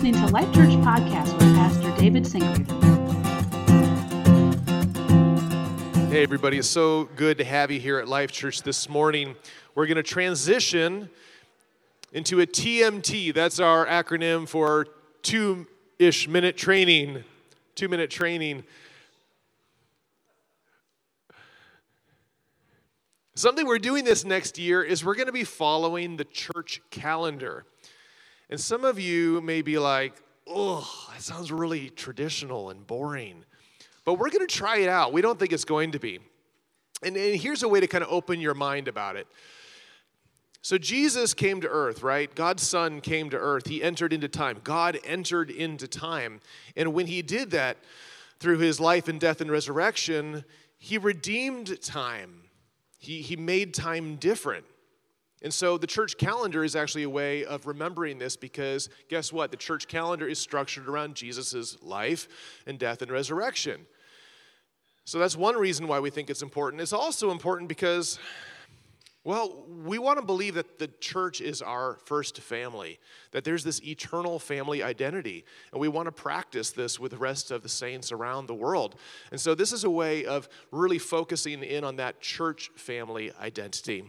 listening to Life Church Podcast with Pastor David Sinclair. Hey, everybody, it's so good to have you here at Life Church this morning. We're going to transition into a TMT. That's our acronym for two ish minute training. Two minute training. Something we're doing this next year is we're going to be following the church calendar. And some of you may be like, oh, that sounds really traditional and boring. But we're going to try it out. We don't think it's going to be. And, and here's a way to kind of open your mind about it. So Jesus came to earth, right? God's Son came to earth. He entered into time. God entered into time. And when he did that through his life and death and resurrection, he redeemed time. He, he made time different. And so the church calendar is actually a way of remembering this because guess what? The church calendar is structured around Jesus' life and death and resurrection. So that's one reason why we think it's important. It's also important because, well, we want to believe that the church is our first family, that there's this eternal family identity, and we want to practice this with the rest of the saints around the world. And so this is a way of really focusing in on that church family identity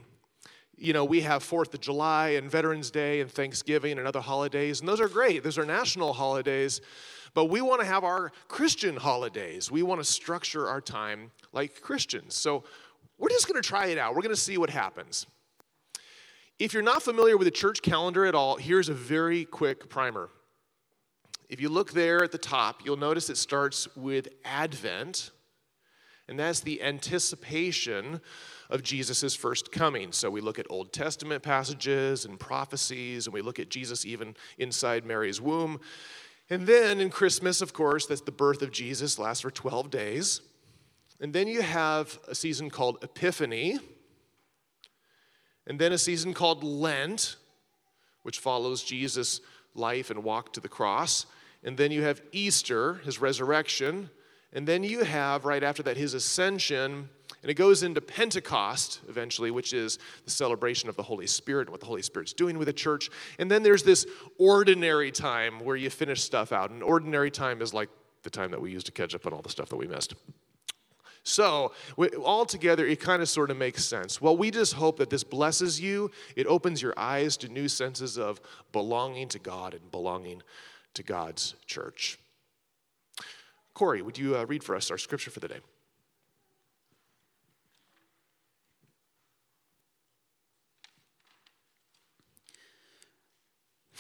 you know, we have Fourth of July and Veterans Day and Thanksgiving and other holidays, and those are great. Those are national holidays. But we want to have our Christian holidays. We want to structure our time like Christians. So we're just going to try it out. We're going to see what happens. If you're not familiar with the church calendar at all, here's a very quick primer. If you look there at the top, you'll notice it starts with Advent, and that's the anticipation of Jesus' first coming. So we look at Old Testament passages and prophecies, and we look at Jesus even inside Mary's womb. And then in Christmas, of course, that's the birth of Jesus, lasts for 12 days. And then you have a season called Epiphany, and then a season called Lent, which follows Jesus' life and walk to the cross. And then you have Easter, his resurrection. And then you have, right after that, his ascension and it goes into Pentecost eventually, which is the celebration of the Holy Spirit and what the Holy Spirit's doing with the church. And then there's this ordinary time where you finish stuff out. And ordinary time is like the time that we use to catch up on all the stuff that we missed. So, all together, it kind of sort of makes sense. Well, we just hope that this blesses you. It opens your eyes to new senses of belonging to God and belonging to God's church. Corey, would you uh, read for us our scripture for the day?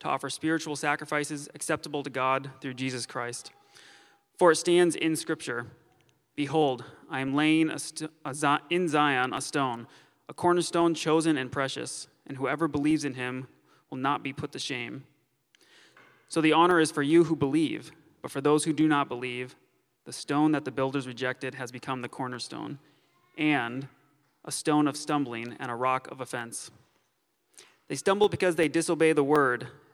to offer spiritual sacrifices acceptable to God through Jesus Christ. For it stands in Scripture Behold, I am laying a st- a in Zion a stone, a cornerstone chosen and precious, and whoever believes in him will not be put to shame. So the honor is for you who believe, but for those who do not believe, the stone that the builders rejected has become the cornerstone, and a stone of stumbling and a rock of offense. They stumble because they disobey the word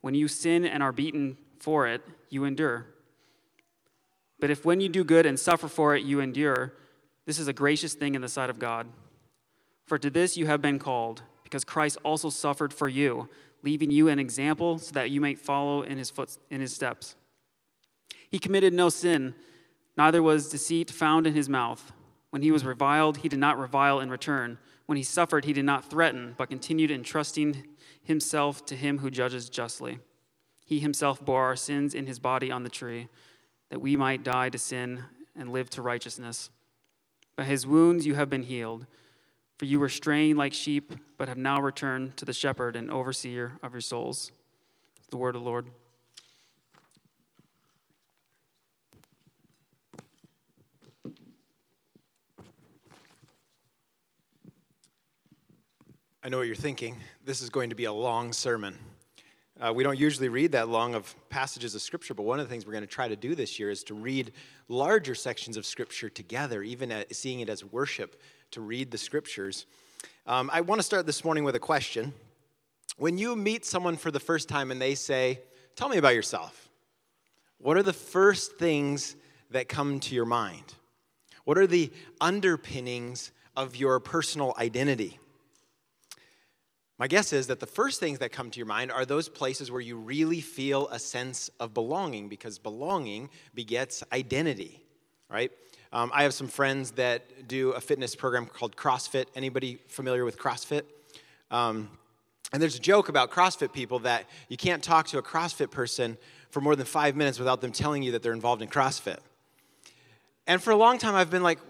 when you sin and are beaten for it, you endure? But if when you do good and suffer for it, you endure, this is a gracious thing in the sight of God. For to this you have been called, because Christ also suffered for you, leaving you an example so that you might follow in his, foot, in his steps. He committed no sin, neither was deceit found in his mouth. When he was reviled, he did not revile in return. When he suffered, he did not threaten, but continued entrusting himself to him who judges justly. He himself bore our sins in his body on the tree that we might die to sin and live to righteousness. By his wounds you have been healed, for you were straying like sheep, but have now returned to the shepherd and overseer of your souls. The word of the Lord. I know what you're thinking. This is going to be a long sermon. Uh, we don't usually read that long of passages of Scripture, but one of the things we're going to try to do this year is to read larger sections of Scripture together, even at, seeing it as worship, to read the Scriptures. Um, I want to start this morning with a question. When you meet someone for the first time and they say, Tell me about yourself, what are the first things that come to your mind? What are the underpinnings of your personal identity? My guess is that the first things that come to your mind are those places where you really feel a sense of belonging because belonging begets identity, right? Um, I have some friends that do a fitness program called CrossFit. Anybody familiar with CrossFit? Um, and there's a joke about CrossFit people that you can't talk to a CrossFit person for more than five minutes without them telling you that they're involved in CrossFit. And for a long time, I've been like,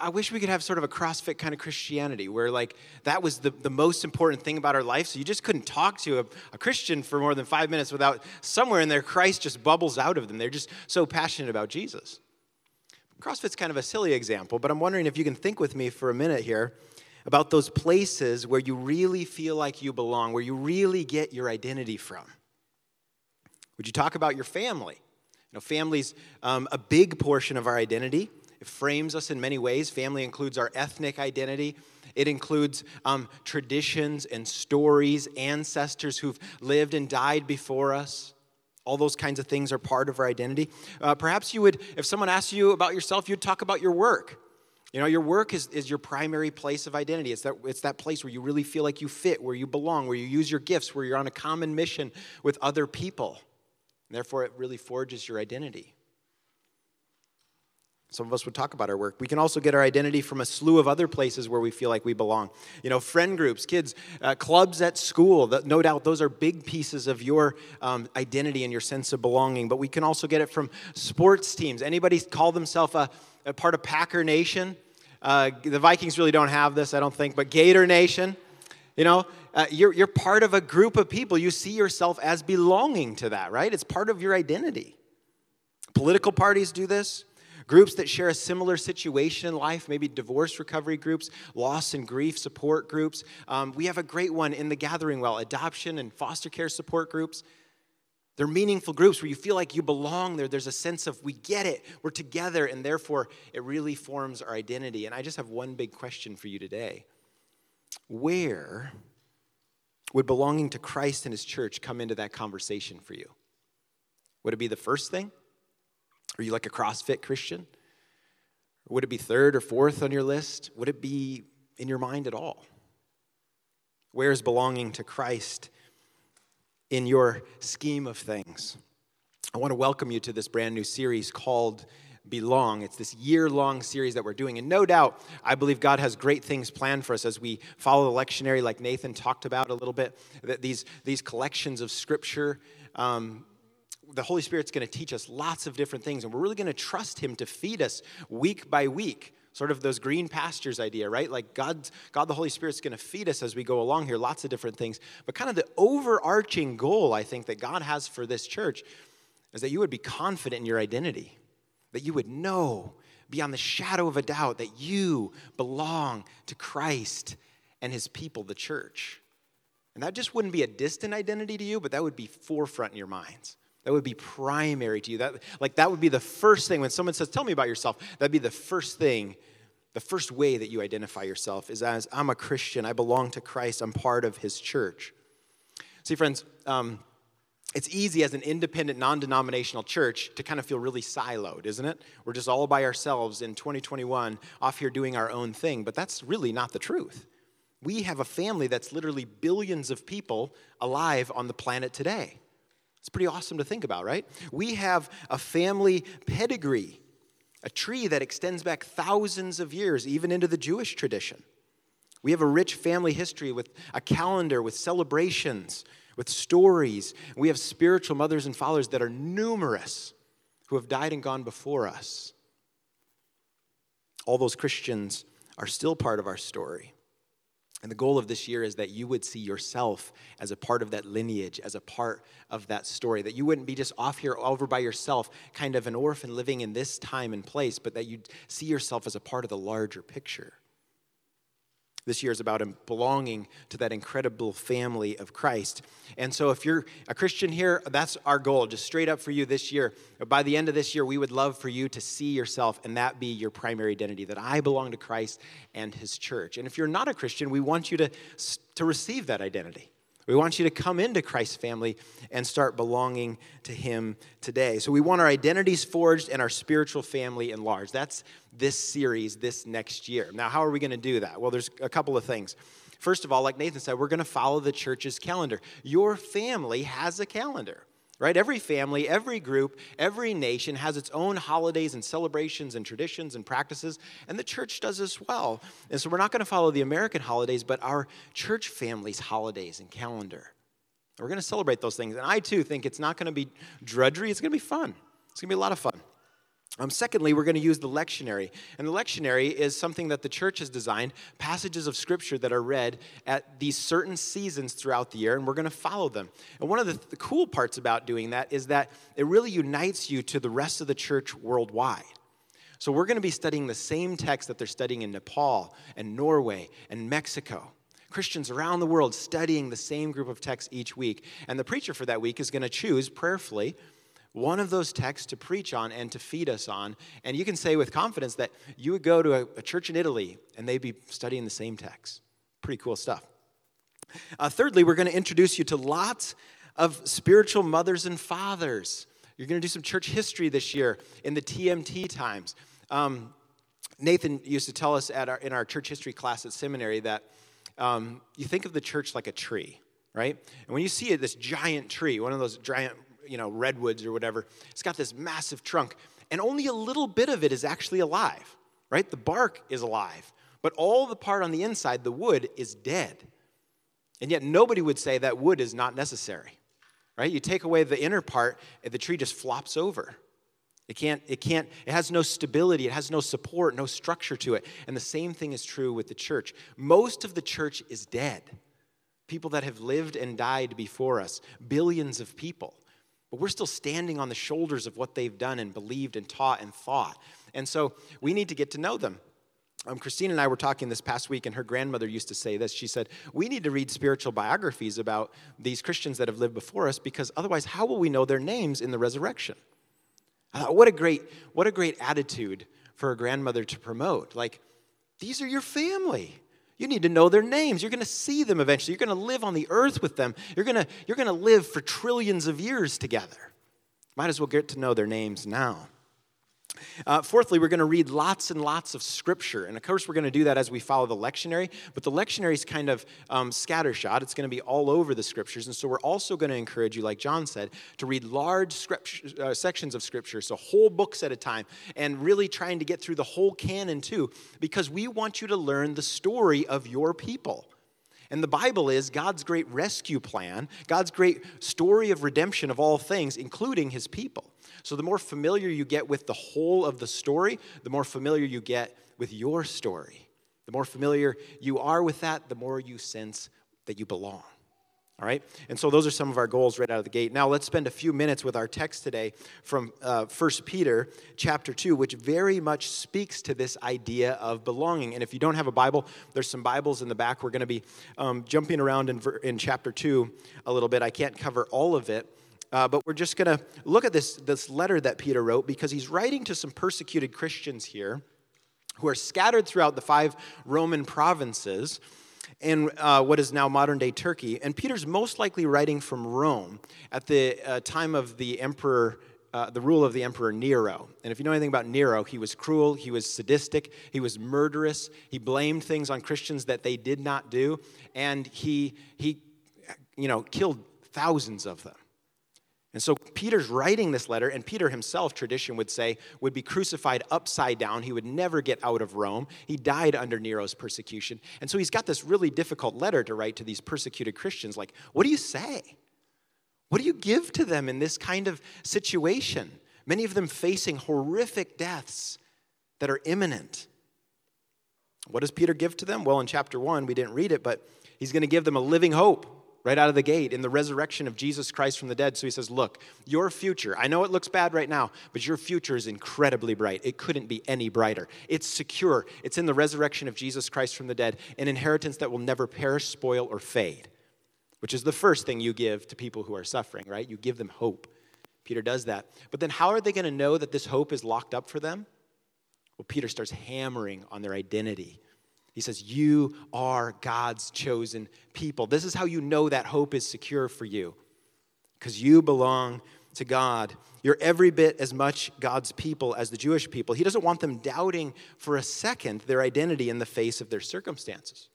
I wish we could have sort of a CrossFit kind of Christianity where, like, that was the, the most important thing about our life. So you just couldn't talk to a, a Christian for more than five minutes without somewhere in there Christ just bubbles out of them. They're just so passionate about Jesus. CrossFit's kind of a silly example, but I'm wondering if you can think with me for a minute here about those places where you really feel like you belong, where you really get your identity from. Would you talk about your family? You know, family's um, a big portion of our identity. It frames us in many ways. Family includes our ethnic identity. It includes um, traditions and stories, ancestors who've lived and died before us. All those kinds of things are part of our identity. Uh, perhaps you would, if someone asked you about yourself, you'd talk about your work. You know, your work is, is your primary place of identity. It's that, it's that place where you really feel like you fit, where you belong, where you use your gifts, where you're on a common mission with other people. And therefore, it really forges your identity. Some of us would talk about our work. We can also get our identity from a slew of other places where we feel like we belong. You know, friend groups, kids, uh, clubs at school. no doubt those are big pieces of your um, identity and your sense of belonging. But we can also get it from sports teams. Anybody call themselves a, a, part of Packer Nation? Uh, the Vikings really don't have this, I don't think, but Gator Nation. You know, uh, you're, you're part of a group of people. You see yourself as belonging to that, right? It's part of your identity. Political parties do this groups that share a similar situation in life, maybe divorce recovery groups, loss and grief support groups. Um, we have a great one in the Gathering Well, adoption and foster care support groups. They're meaningful groups where you feel like you belong there. There's a sense of we get it, we're together, and therefore it really forms our identity. And I just have one big question for you today. Where would belonging to Christ and his church come into that conversation for you? Would it be the first thing? Are you like a CrossFit Christian? Would it be third or fourth on your list? Would it be in your mind at all? Where is belonging to Christ in your scheme of things? I want to welcome you to this brand new series called Belong. It's this year long series that we're doing. And no doubt, I believe God has great things planned for us as we follow the lectionary, like Nathan talked about a little bit, that these, these collections of scripture. Um, the Holy Spirit's going to teach us lots of different things, and we're really going to trust Him to feed us week by week. Sort of those green pastures idea, right? Like God, God the Holy Spirit's going to feed us as we go along here, lots of different things. But kind of the overarching goal, I think, that God has for this church is that you would be confident in your identity, that you would know beyond the shadow of a doubt that you belong to Christ and his people, the church. And that just wouldn't be a distant identity to you, but that would be forefront in your minds. That would be primary to you. That, like that would be the first thing when someone says, Tell me about yourself, that'd be the first thing, the first way that you identify yourself is as I'm a Christian, I belong to Christ, I'm part of his church. See, friends, um, it's easy as an independent, non denominational church to kind of feel really siloed, isn't it? We're just all by ourselves in 2021, off here doing our own thing, but that's really not the truth. We have a family that's literally billions of people alive on the planet today. It's pretty awesome to think about, right? We have a family pedigree, a tree that extends back thousands of years, even into the Jewish tradition. We have a rich family history with a calendar, with celebrations, with stories. We have spiritual mothers and fathers that are numerous who have died and gone before us. All those Christians are still part of our story. And the goal of this year is that you would see yourself as a part of that lineage, as a part of that story. That you wouldn't be just off here over by yourself, kind of an orphan living in this time and place, but that you'd see yourself as a part of the larger picture. This year is about belonging to that incredible family of Christ. And so, if you're a Christian here, that's our goal, just straight up for you this year. By the end of this year, we would love for you to see yourself and that be your primary identity that I belong to Christ and His church. And if you're not a Christian, we want you to, to receive that identity. We want you to come into Christ's family and start belonging to Him today. So we want our identities forged and our spiritual family enlarged. That's this series this next year. Now, how are we going to do that? Well, there's a couple of things. First of all, like Nathan said, we're going to follow the church's calendar. Your family has a calendar right? Every family, every group, every nation has its own holidays and celebrations and traditions and practices, and the church does as well. And so we're not going to follow the American holidays, but our church family's holidays and calendar. We're going to celebrate those things. And I too think it's not going to be drudgery, it's going to be fun. It's going to be a lot of fun. Um, secondly, we're going to use the lectionary. And the lectionary is something that the church has designed, passages of scripture that are read at these certain seasons throughout the year, and we're going to follow them. And one of the, the cool parts about doing that is that it really unites you to the rest of the church worldwide. So we're going to be studying the same text that they're studying in Nepal and Norway and Mexico. Christians around the world studying the same group of texts each week. And the preacher for that week is going to choose prayerfully one of those texts to preach on and to feed us on. And you can say with confidence that you would go to a, a church in Italy and they'd be studying the same text. Pretty cool stuff. Uh, thirdly, we're going to introduce you to lots of spiritual mothers and fathers. You're going to do some church history this year in the TMT times. Um, Nathan used to tell us at our, in our church history class at seminary that um, you think of the church like a tree, right? And when you see it, this giant tree, one of those giant you know, redwoods or whatever. It's got this massive trunk, and only a little bit of it is actually alive, right? The bark is alive, but all the part on the inside, the wood, is dead. And yet nobody would say that wood is not necessary, right? You take away the inner part, and the tree just flops over. It can't, it can't, it has no stability, it has no support, no structure to it. And the same thing is true with the church. Most of the church is dead. People that have lived and died before us, billions of people. But we're still standing on the shoulders of what they've done and believed and taught and thought. And so we need to get to know them. Um, Christine and I were talking this past week, and her grandmother used to say this. She said, We need to read spiritual biographies about these Christians that have lived before us because otherwise, how will we know their names in the resurrection? I Thought, what, a great, what a great attitude for a grandmother to promote. Like, these are your family. You need to know their names. You're going to see them eventually. You're going to live on the earth with them. You're going to, you're going to live for trillions of years together. Might as well get to know their names now. Uh, fourthly, we're going to read lots and lots of scripture. And of course, we're going to do that as we follow the lectionary. But the lectionary is kind of um, scattershot, it's going to be all over the scriptures. And so we're also going to encourage you, like John said, to read large uh, sections of scripture, so whole books at a time, and really trying to get through the whole canon too, because we want you to learn the story of your people. And the Bible is God's great rescue plan, God's great story of redemption of all things, including his people. So the more familiar you get with the whole of the story, the more familiar you get with your story. The more familiar you are with that, the more you sense that you belong. All right? And so those are some of our goals right out of the gate. Now let's spend a few minutes with our text today from uh, 1 Peter chapter 2, which very much speaks to this idea of belonging. And if you don't have a Bible, there's some Bibles in the back. We're going to be um, jumping around in, in chapter 2 a little bit. I can't cover all of it. Uh, but we're just going to look at this, this letter that Peter wrote because he's writing to some persecuted Christians here who are scattered throughout the five Roman provinces in uh, what is now modern day Turkey. And Peter's most likely writing from Rome at the uh, time of the emperor. Uh, the rule of the emperor Nero. And if you know anything about Nero, he was cruel, he was sadistic, he was murderous, he blamed things on Christians that they did not do, and he, he you know, killed thousands of them. And so Peter's writing this letter, and Peter himself, tradition would say, would be crucified upside down. He would never get out of Rome. He died under Nero's persecution. And so he's got this really difficult letter to write to these persecuted Christians. Like, what do you say? What do you give to them in this kind of situation? Many of them facing horrific deaths that are imminent. What does Peter give to them? Well, in chapter one, we didn't read it, but he's going to give them a living hope right out of the gate in the resurrection of Jesus Christ from the dead. So he says, Look, your future, I know it looks bad right now, but your future is incredibly bright. It couldn't be any brighter. It's secure, it's in the resurrection of Jesus Christ from the dead, an inheritance that will never perish, spoil, or fade, which is the first thing you give to people who are suffering, right? You give them hope. Peter does that. But then how are they going to know that this hope is locked up for them? Well, Peter starts hammering on their identity he says, You are God's chosen people. This is how you know that hope is secure for you, because you belong to God. You're every bit as much God's people as the Jewish people. He doesn't want them doubting for a second their identity in the face of their circumstances.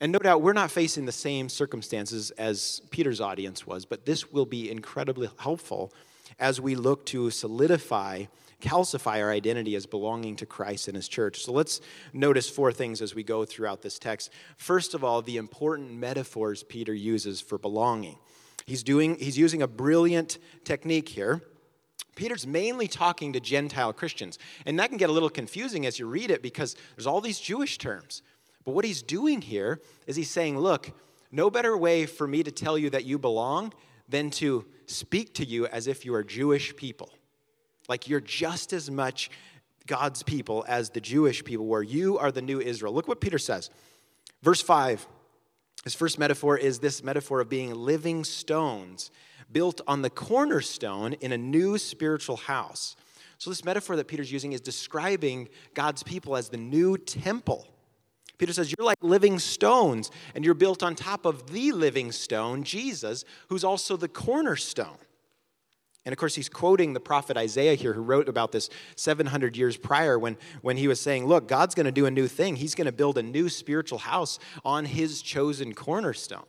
And no doubt we're not facing the same circumstances as Peter's audience was, but this will be incredibly helpful as we look to solidify calcify our identity as belonging to Christ and his church. So let's notice four things as we go throughout this text. First of all, the important metaphors Peter uses for belonging. He's doing he's using a brilliant technique here. Peter's mainly talking to Gentile Christians. And that can get a little confusing as you read it because there's all these Jewish terms. But what he's doing here is he's saying, look, no better way for me to tell you that you belong than to speak to you as if you are Jewish people. Like you're just as much God's people as the Jewish people were. You are the new Israel. Look what Peter says. Verse 5. His first metaphor is this metaphor of being living stones built on the cornerstone in a new spiritual house. So, this metaphor that Peter's using is describing God's people as the new temple. Peter says, You're like living stones, and you're built on top of the living stone, Jesus, who's also the cornerstone. And of course, he's quoting the prophet Isaiah here, who wrote about this 700 years prior when, when he was saying, Look, God's going to do a new thing. He's going to build a new spiritual house on his chosen cornerstone.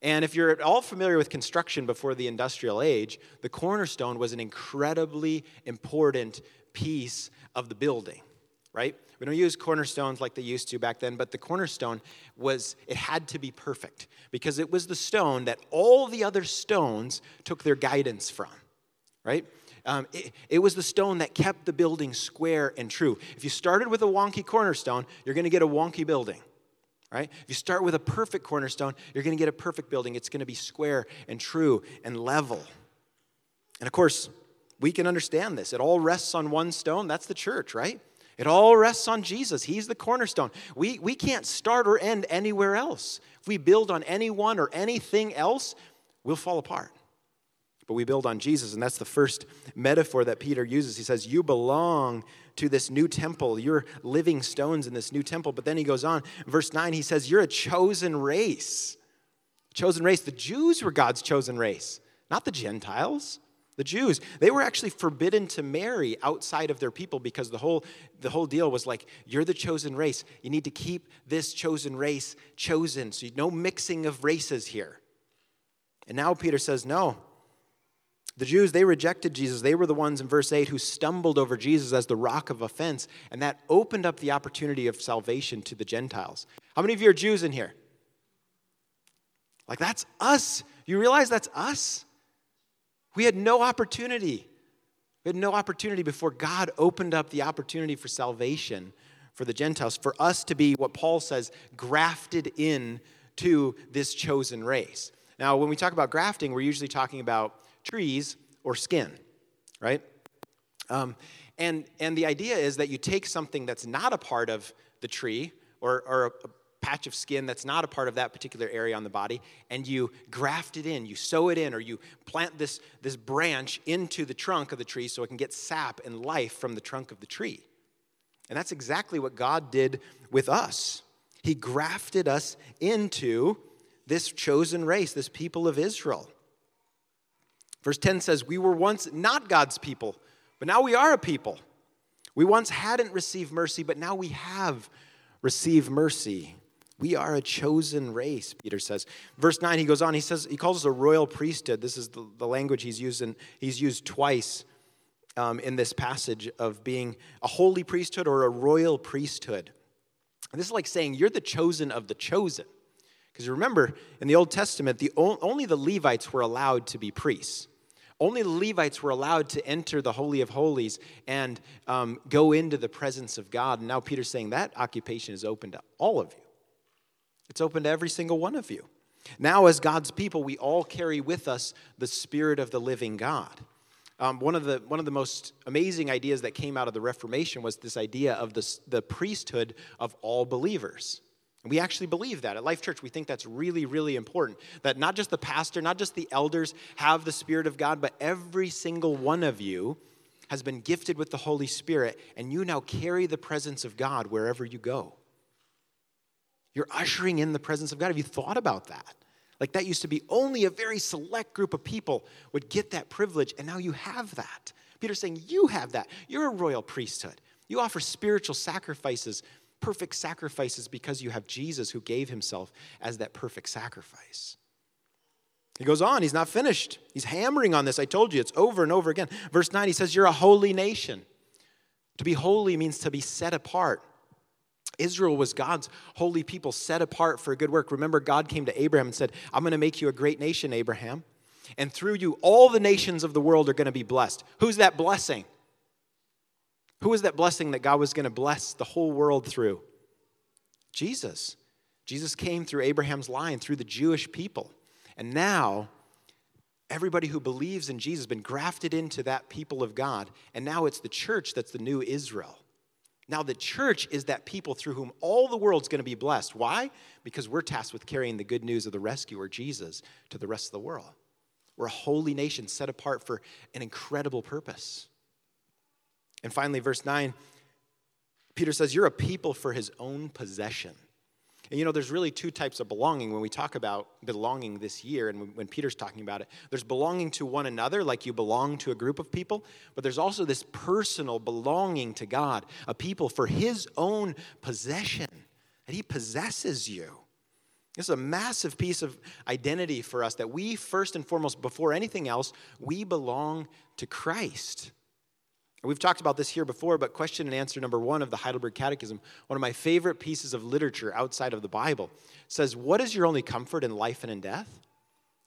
And if you're at all familiar with construction before the industrial age, the cornerstone was an incredibly important piece of the building, right? We don't use cornerstones like they used to back then, but the cornerstone was, it had to be perfect because it was the stone that all the other stones took their guidance from, right? Um, it, it, was the stone that kept the building square and true. If you started with a wonky cornerstone, you're going to get a wonky building, right? If you start with a perfect cornerstone, you're going to get a perfect building. It's going to be square and true and level. And of course, we can understand this. It all rests on one stone. That's the church, right? It all rests on Jesus. He's the cornerstone. We, we can't start or end anywhere else. If we build on anyone or anything else, we'll fall apart. But we build on Jesus, and that's the first metaphor that Peter uses. He says, You belong to this new temple. You're living stones in this new temple. But then he goes on, verse 9, he says, You're a chosen race. Chosen race. The Jews were God's chosen race, not the Gentiles. The Jews, they were actually forbidden to marry outside of their people because the whole, the whole deal was like, you're the chosen race. You need to keep this chosen race chosen. So no mixing of races here. And now Peter says, no. The Jews, they rejected Jesus. They were the ones in verse 8 who stumbled over Jesus as the rock of offense, and that opened up the opportunity of salvation to the Gentiles. How many of you are Jews in here? Like, that's us. You realize that's us? We had no opportunity. We had no opportunity before God opened up the opportunity for salvation for the Gentiles, for us to be what Paul says, grafted in to this chosen race. Now, when we talk about grafting, we're usually talking about trees or skin, right? Um, and, and the idea is that you take something that's not a part of the tree or, or patch of skin that's not a part of that particular area on the body and you graft it in you sew it in or you plant this, this branch into the trunk of the tree so it can get sap and life from the trunk of the tree. And that's exactly what god did with us. He grafted us into this chosen race this people of israel. Verse 10 says we were once not god's people but now we are a people. We once hadn't received mercy but now we have received mercy we are a chosen race, Peter says. Verse 9, he goes on, he says, he calls us a royal priesthood. This is the, the language he's used, in, he's used twice um, in this passage of being a holy priesthood or a royal priesthood. And this is like saying you're the chosen of the chosen. Because remember, in the Old Testament, the, only the Levites were allowed to be priests. Only the Levites were allowed to enter the Holy of Holies and um, go into the presence of God. And now Peter's saying that occupation is open to all of you. It's open to every single one of you. Now, as God's people, we all carry with us the Spirit of the living God. Um, one, of the, one of the most amazing ideas that came out of the Reformation was this idea of the, the priesthood of all believers. And we actually believe that. At Life Church, we think that's really, really important. That not just the pastor, not just the elders have the Spirit of God, but every single one of you has been gifted with the Holy Spirit, and you now carry the presence of God wherever you go. You're ushering in the presence of God. Have you thought about that? Like that used to be only a very select group of people would get that privilege, and now you have that. Peter's saying, You have that. You're a royal priesthood. You offer spiritual sacrifices, perfect sacrifices, because you have Jesus who gave himself as that perfect sacrifice. He goes on, he's not finished. He's hammering on this. I told you, it's over and over again. Verse 9, he says, You're a holy nation. To be holy means to be set apart. Israel was God's holy people set apart for a good work. Remember, God came to Abraham and said, I'm going to make you a great nation, Abraham. And through you, all the nations of the world are going to be blessed. Who's that blessing? Who is that blessing that God was going to bless the whole world through? Jesus. Jesus came through Abraham's line, through the Jewish people. And now, everybody who believes in Jesus has been grafted into that people of God. And now it's the church that's the new Israel. Now, the church is that people through whom all the world's going to be blessed. Why? Because we're tasked with carrying the good news of the rescuer, Jesus, to the rest of the world. We're a holy nation set apart for an incredible purpose. And finally, verse 9, Peter says, You're a people for his own possession. And you know, there's really two types of belonging when we talk about belonging this year and when Peter's talking about it. There's belonging to one another, like you belong to a group of people, but there's also this personal belonging to God, a people for his own possession, that he possesses you. This is a massive piece of identity for us that we, first and foremost, before anything else, we belong to Christ. We've talked about this here before, but question and answer number one of the Heidelberg Catechism, one of my favorite pieces of literature outside of the Bible, says, What is your only comfort in life and in death?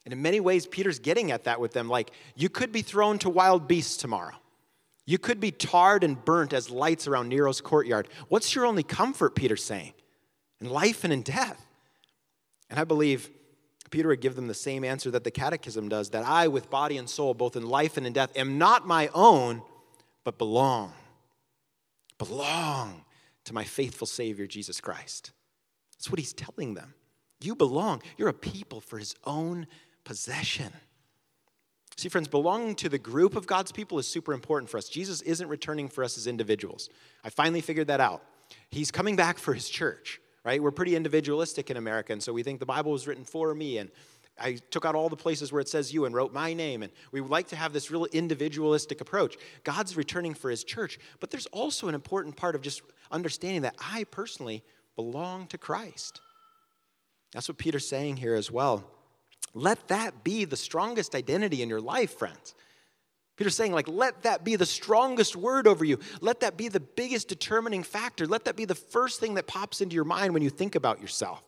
And in many ways, Peter's getting at that with them. Like, you could be thrown to wild beasts tomorrow. You could be tarred and burnt as lights around Nero's courtyard. What's your only comfort, Peter's saying? In life and in death. And I believe Peter would give them the same answer that the Catechism does that I, with body and soul, both in life and in death, am not my own but belong. Belong to my faithful Savior, Jesus Christ. That's what he's telling them. You belong. You're a people for his own possession. See, friends, belonging to the group of God's people is super important for us. Jesus isn't returning for us as individuals. I finally figured that out. He's coming back for his church, right? We're pretty individualistic in America, and so we think the Bible was written for me, and I took out all the places where it says you and wrote my name. And we like to have this real individualistic approach. God's returning for his church, but there's also an important part of just understanding that I personally belong to Christ. That's what Peter's saying here as well. Let that be the strongest identity in your life, friends. Peter's saying, like, let that be the strongest word over you. Let that be the biggest determining factor. Let that be the first thing that pops into your mind when you think about yourself.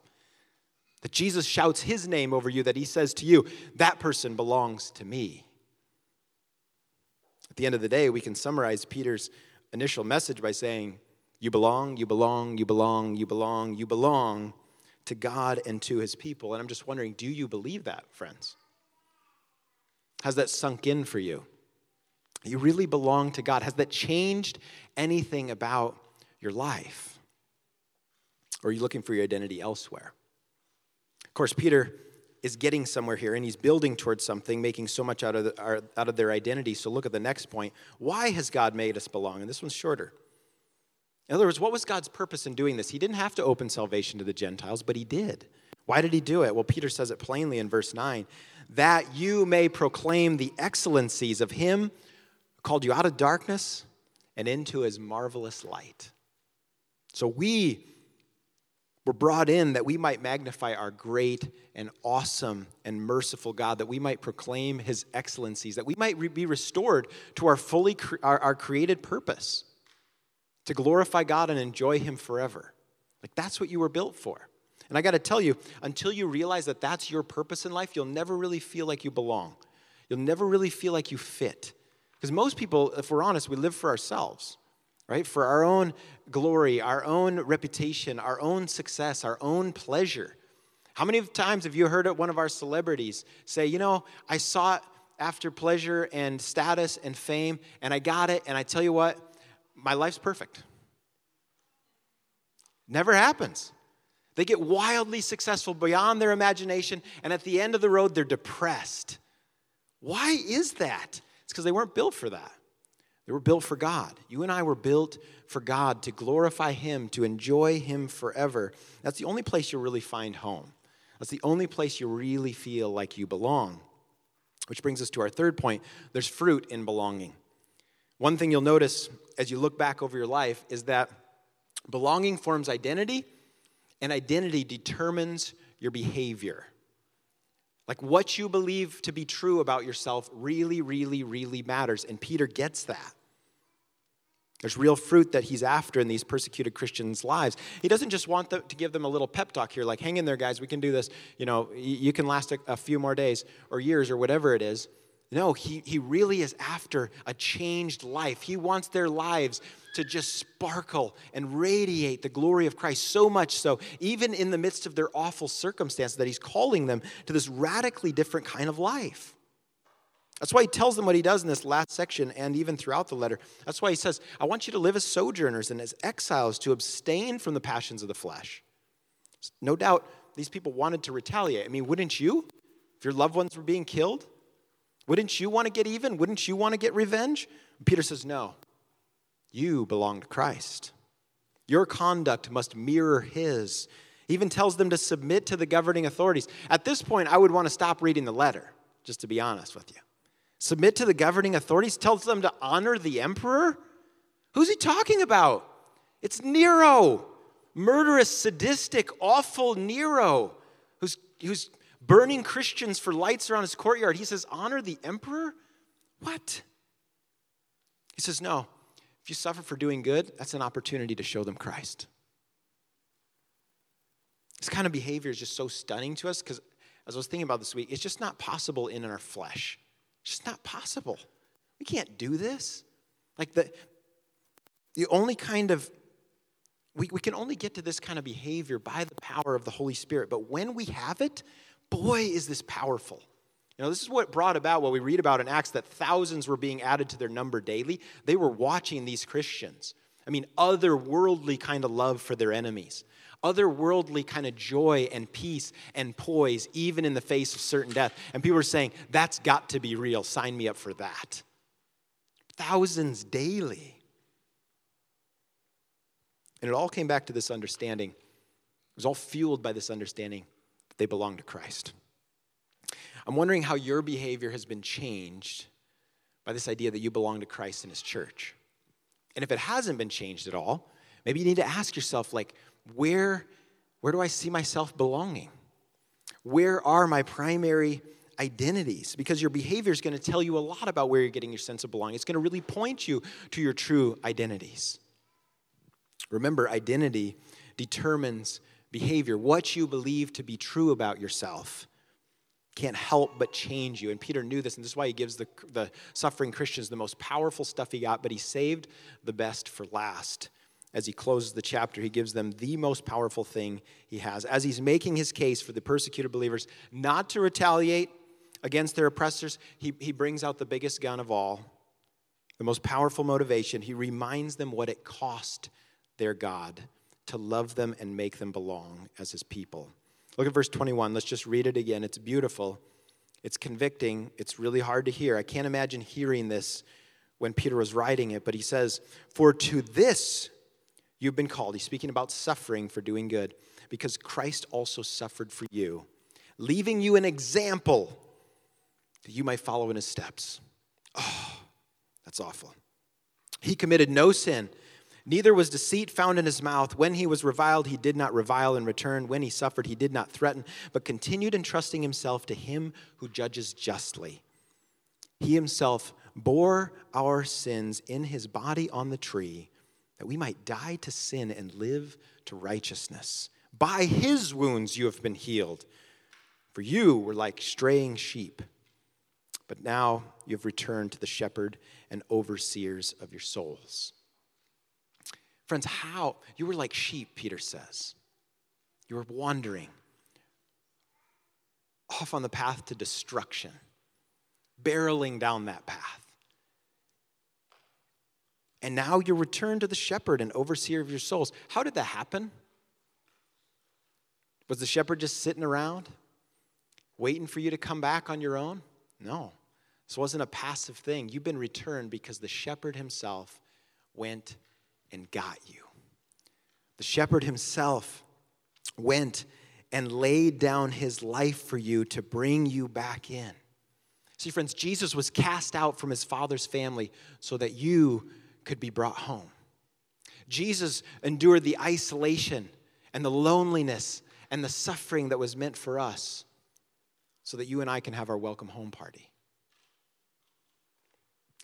That Jesus shouts his name over you, that he says to you, that person belongs to me. At the end of the day, we can summarize Peter's initial message by saying, You belong, you belong, you belong, you belong, you belong to God and to his people. And I'm just wondering do you believe that, friends? Has that sunk in for you? You really belong to God. Has that changed anything about your life? Or are you looking for your identity elsewhere? Course, Peter is getting somewhere here and he's building towards something, making so much out of, the, out of their identity. So look at the next point. Why has God made us belong? And this one's shorter. In other words, what was God's purpose in doing this? He didn't have to open salvation to the Gentiles, but he did. Why did he do it? Well, Peter says it plainly in verse 9 that you may proclaim the excellencies of him who called you out of darkness and into his marvelous light. So we were brought in that we might magnify our great and awesome and merciful God, that we might proclaim his excellencies, that we might re- be restored to our fully cre- our, our created purpose to glorify God and enjoy him forever. Like that's what you were built for. And I got to tell you, until you realize that that's your purpose in life, you'll never really feel like you belong. You'll never really feel like you fit. Because most people, if we're honest, we live for ourselves right? For our own glory, our own reputation, our own success, our own pleasure. How many times have you heard one of our celebrities say, you know, I sought after pleasure and status and fame, and I got it, and I tell you what, my life's perfect. Never happens. They get wildly successful beyond their imagination, and at the end of the road, they're depressed. Why is that? It's because they weren't built for that. They were built for God. You and I were built for God to glorify Him, to enjoy Him forever. That's the only place you'll really find home. That's the only place you really feel like you belong. Which brings us to our third point there's fruit in belonging. One thing you'll notice as you look back over your life is that belonging forms identity, and identity determines your behavior. Like what you believe to be true about yourself really, really, really matters. And Peter gets that. There's real fruit that he's after in these persecuted Christians' lives. He doesn't just want to give them a little pep talk here, like, hang in there, guys, we can do this. You know, you can last a, few more days or years or whatever it is. No, he, he really is after a changed life. He wants their lives to just sparkle and radiate the glory of Christ so much so, even in the midst of their awful circumstances, that he's calling them to this radically different kind of life. That's why he tells them what he does in this last section and even throughout the letter. That's why he says, I want you to live as sojourners and as exiles to abstain from the passions of the flesh. No doubt these people wanted to retaliate. I mean, wouldn't you? If your loved ones were being killed? Wouldn't you want to get even? Wouldn't you want to get revenge? Peter says, No. You belong to Christ. Your conduct must mirror his. He even tells them to submit to the governing authorities. At this point, I would want to stop reading the letter, just to be honest with you. Submit to the governing authorities, tells them to honor the emperor? Who's he talking about? It's Nero, murderous, sadistic, awful Nero, who's, who's burning Christians for lights around his courtyard. He says, Honor the emperor? What? He says, No. If you suffer for doing good, that's an opportunity to show them Christ. This kind of behavior is just so stunning to us because, as I was thinking about this week, it's just not possible in our flesh. It's just not possible. We can't do this. Like the, the only kind of, we, we can only get to this kind of behavior by the power of the Holy Spirit. But when we have it, boy, is this powerful. You know, this is what brought about what we read about in Acts that thousands were being added to their number daily. They were watching these Christians. I mean, otherworldly kind of love for their enemies otherworldly kind of joy and peace and poise, even in the face of certain death. And people are saying, that's got to be real. Sign me up for that. Thousands daily. And it all came back to this understanding. It was all fueled by this understanding they belong to Christ. I'm wondering how your behavior has been changed by this idea that you belong to Christ and His church. And if it hasn't been changed at all, maybe you need to ask yourself, like, where, where do I see myself belonging? Where are my primary identities? Because your behavior is going to tell you a lot about where you're getting your sense of belonging. It's going to really point you to your true identities. Remember, identity determines behavior. What you believe to be true about yourself can't help but change you. And Peter knew this, and this is why he gives the, the suffering Christians the most powerful stuff he got, but he saved the best for last. as he closes the chapter, he gives them the most powerful thing he has. As he's making his case for the persecuted believers not to retaliate against their oppressors, he, he brings out the biggest gun of all, the most powerful motivation. He reminds them what it cost their God to love them and make them belong as his people. Look at verse 21. Let's just read it again. It's beautiful. It's convicting. It's really hard to hear. I can't imagine hearing this when Peter was writing it, but he says, For to this you've been called. He's speaking about suffering for doing good, because Christ also suffered for you, leaving you an example that you might follow in his steps. Oh, that's awful. He committed no sin. Neither was deceit found in his mouth. When he was reviled, he did not revile in return. When he suffered, he did not threaten, but continued entrusting himself to him who judges justly. He himself bore our sins in his body on the tree, that we might die to sin and live to righteousness. By his wounds you have been healed. For you were like straying sheep, but now you have returned to the shepherd and overseers of your souls. Friends, how? You were like sheep, Peter says. You were wandering off on the path to destruction, barreling down that path. And now you're returned to the shepherd and overseer of your souls. How did that happen? Was the shepherd just sitting around waiting for you to come back on your own? No. This wasn't a passive thing. You've been returned because the shepherd himself went and got you. The shepherd himself went and laid down his life for you to bring you back in. See, friends, Jesus was cast out from his father's family so that you could be brought home. Jesus endured the isolation and the loneliness and the suffering that was meant for us so that you and I can have our welcome home party.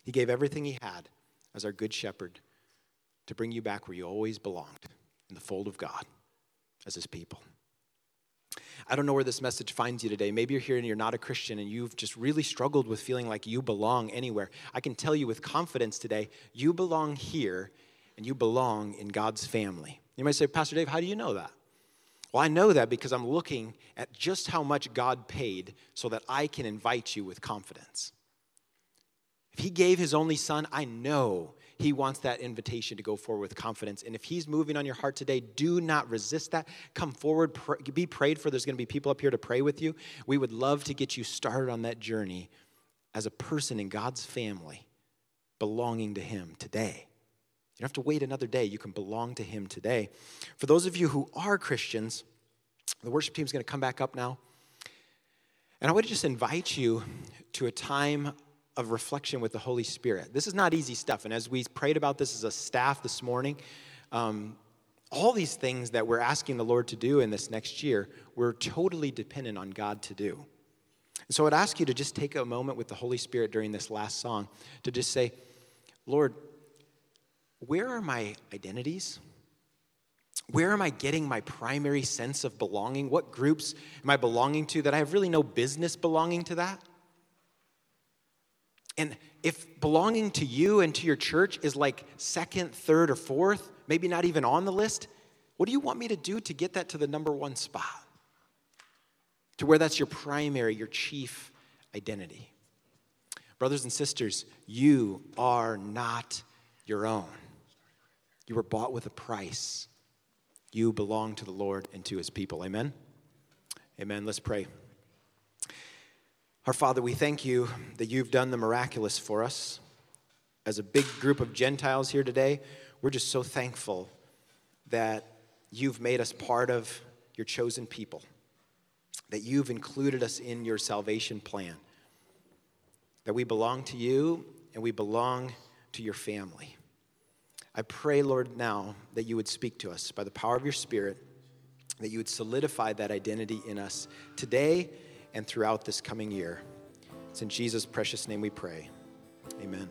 He gave everything he had as our good shepherd to bring you back where you always belonged in the fold of God as his people. I don't know where this message finds you today. Maybe you're here and you're not a Christian and you've just really struggled with feeling like you belong anywhere. I can tell you with confidence today, you belong here and you belong in God's family. You might say, Pastor Dave, how do you know that? Well, I know that because I'm looking at just how much God paid so that I can invite you with confidence. If He gave His only Son, I know he wants that invitation to go forward with confidence. And if He's moving on your heart today, do not resist that. Come forward, pray, be prayed for. There's going to be people up here to pray with you. We would love to get you started on that journey as a person in God's family, belonging to Him today. You don't have to wait another day. You can belong to Him today. For those of you who are Christians, the worship team is going to come back up now. And I would just invite you to a time of reflection with the Holy Spirit. This is not easy stuff. And as we prayed about this as a staff this morning, um, all these things that we're asking the Lord to do in this next year, we're totally dependent on God to do. And so I'd ask you to just take a moment with the Holy Spirit during this last song to just say, Lord, where are my identities? Where am I getting my primary sense of belonging? What groups am I belonging to that I have really no business belonging to that? And if belonging to you and to your church is like second, third, or fourth, maybe not even on the list, what do you want me to do to get that to the number one spot? To where that's your primary, your chief identity. Brothers and sisters, you are not your own. You were bought with a price. You belong to the Lord and to his people. Amen? Amen. Let's pray. Our Father, we thank you that you've done the miraculous for us. As a big group of Gentiles here today, we're just so thankful that you've made us part of your chosen people, that you've included us in your salvation plan, that we belong to you and we belong to your family. I pray, Lord, now that you would speak to us by the power of your Spirit, that you would solidify that identity in us today and throughout this coming year. It's in Jesus' precious name we pray. Amen.